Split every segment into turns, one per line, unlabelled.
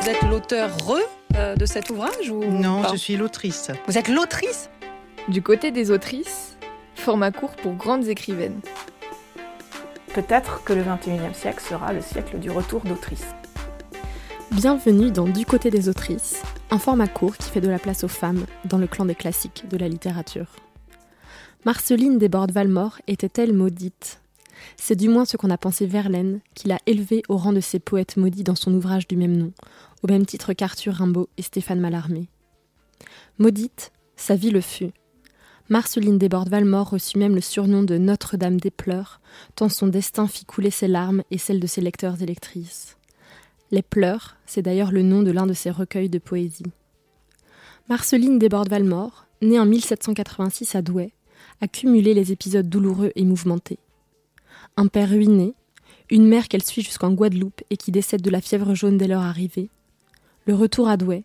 Vous êtes l'auteur re de cet ouvrage ou
Non,
pas
je suis l'autrice.
Vous êtes l'autrice
Du côté des autrices, format court pour grandes écrivaines.
Peut-être que le 21e siècle sera le siècle du retour d'autrice.
Bienvenue dans Du côté des autrices, un format court qui fait de la place aux femmes dans le clan des classiques de la littérature. Marceline Desbordes-Valmore était-elle maudite? C'est du moins ce qu'on a pensé Verlaine, qui l'a élevée au rang de ces poètes maudits dans son ouvrage du même nom, au même titre qu'Arthur Rimbaud et Stéphane Mallarmé. Maudite, sa vie le fut. Marceline Desbordes-Valmore reçut même le surnom de Notre-Dame des pleurs, tant son destin fit couler ses larmes et celles de ses lecteurs et lectrices. Les pleurs, c'est d'ailleurs le nom de l'un de ses recueils de poésie. Marceline Desbordes-Valmore, née en 1786 à Douai, a cumulé les épisodes douloureux et mouvementés. Un père ruiné, une mère qu'elle suit jusqu'en Guadeloupe et qui décède de la fièvre jaune dès leur arrivée, le retour à Douai,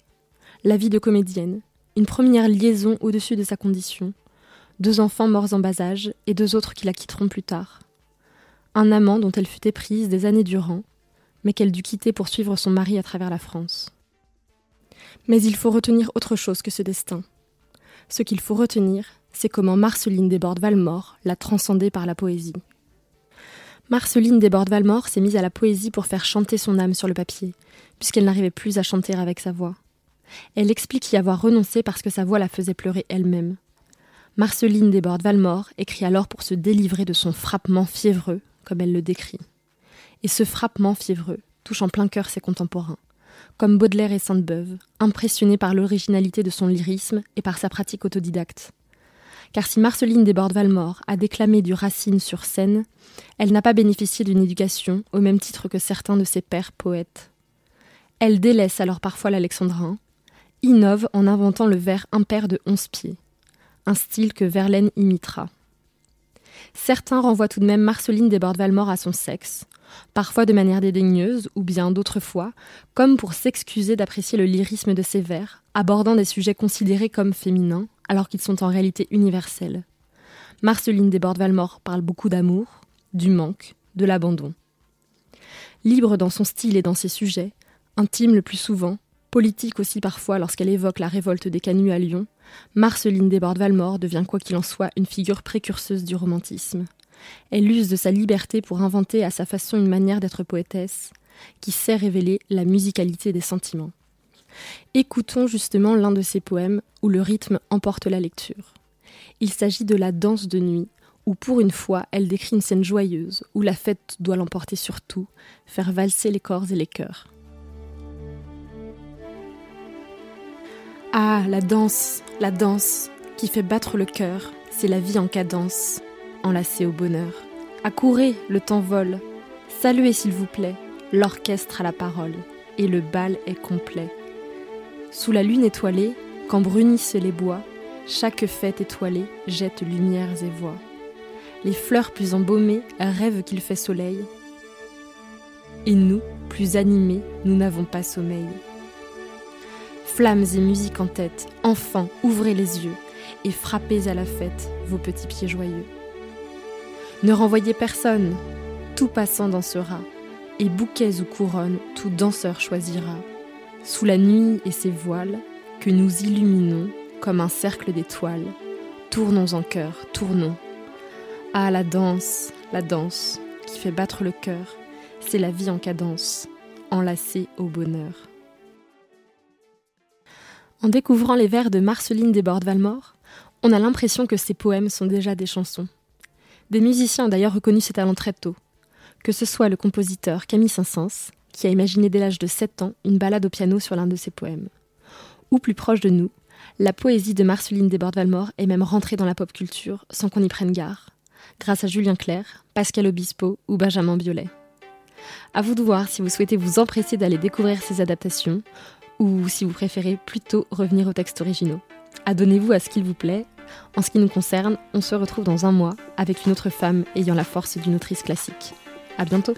la vie de comédienne, une première liaison au-dessus de sa condition, deux enfants morts en bas âge et deux autres qui la quitteront plus tard, un amant dont elle fut éprise des années durant, mais qu'elle dut quitter pour suivre son mari à travers la France. Mais il faut retenir autre chose que ce destin. Ce qu'il faut retenir, c'est comment Marceline Desbordes-Valmore l'a transcendé par la poésie. Marceline Desbordes-Valmore s'est mise à la poésie pour faire chanter son âme sur le papier, puisqu'elle n'arrivait plus à chanter avec sa voix. Elle explique y avoir renoncé parce que sa voix la faisait pleurer elle-même. Marceline Desbordes-Valmore écrit alors pour se délivrer de son frappement fiévreux, comme elle le décrit. Et ce frappement fiévreux touche en plein cœur ses contemporains, comme Baudelaire et Sainte-Beuve, impressionnés par l'originalité de son lyrisme et par sa pratique autodidacte. Car si Marceline Desbordes-Valmore a déclamé du Racine sur scène, elle n'a pas bénéficié d'une éducation au même titre que certains de ses pères poètes. Elle délaisse alors parfois l'alexandrin, innove en inventant le vers impair de onze pieds, un style que Verlaine imitera. Certains renvoient tout de même Marceline Desbordes-Valmore à son sexe, parfois de manière dédaigneuse ou bien d'autres fois, comme pour s'excuser d'apprécier le lyrisme de ses vers, abordant des sujets considérés comme féminins, alors qu'ils sont en réalité universels. Marceline Desbordes-Valmore parle beaucoup d'amour, du manque, de l'abandon. Libre dans son style et dans ses sujets, intime le plus souvent, politique aussi parfois lorsqu'elle évoque la révolte des canuts à Lyon, Marceline Desbordes-Valmore devient quoi qu'il en soit une figure précurseuse du romantisme. Elle use de sa liberté pour inventer à sa façon une manière d'être poétesse, qui sait révéler la musicalité des sentiments. Écoutons justement l'un de ses poèmes où le rythme emporte la lecture. Il s'agit de la danse de nuit, où pour une fois elle décrit une scène joyeuse, où la fête doit l'emporter sur tout, faire valser les corps et les cœurs. Ah, la danse, la danse, qui fait battre le cœur, c'est la vie en cadence, enlacée au bonheur. Accourez, le temps vole, saluez s'il vous plaît, l'orchestre a la parole, et le bal est complet. Sous la lune étoilée, quand brunissent les bois, chaque fête étoilée jette lumières et voix. Les fleurs plus embaumées rêvent qu'il fait soleil, et nous, plus animés, nous n'avons pas sommeil. Flammes et musique en tête, enfants, ouvrez les yeux et frappez à la fête vos petits pieds joyeux. Ne renvoyez personne, tout passant dansera, et bouquets ou couronnes, tout danseur choisira. Sous la nuit et ses voiles, que nous illuminons comme un cercle d'étoiles, tournons en cœur, tournons. Ah, la danse, la danse, qui fait battre le cœur, c'est la vie en cadence, enlacée au bonheur. En découvrant les vers de Marceline Desbordes-Valmore, on a l'impression que ces poèmes sont déjà des chansons. Des musiciens ont d'ailleurs reconnu ses talents très tôt, que ce soit le compositeur Camille Saint-Saëns, qui a imaginé dès l'âge de 7 ans une balade au piano sur l'un de ses poèmes, ou plus proche de nous, la poésie de Marceline Desbordes-Valmore est même rentrée dans la pop culture sans qu'on y prenne garde, grâce à Julien Clerc, Pascal Obispo ou Benjamin Biolay. À vous de voir si vous souhaitez vous empresser d'aller découvrir ces adaptations ou si vous préférez plutôt revenir aux textes originaux. Adonnez-vous à ce qu'il vous plaît. En ce qui nous concerne, on se retrouve dans un mois avec une autre femme ayant la force d'une autrice classique. À bientôt!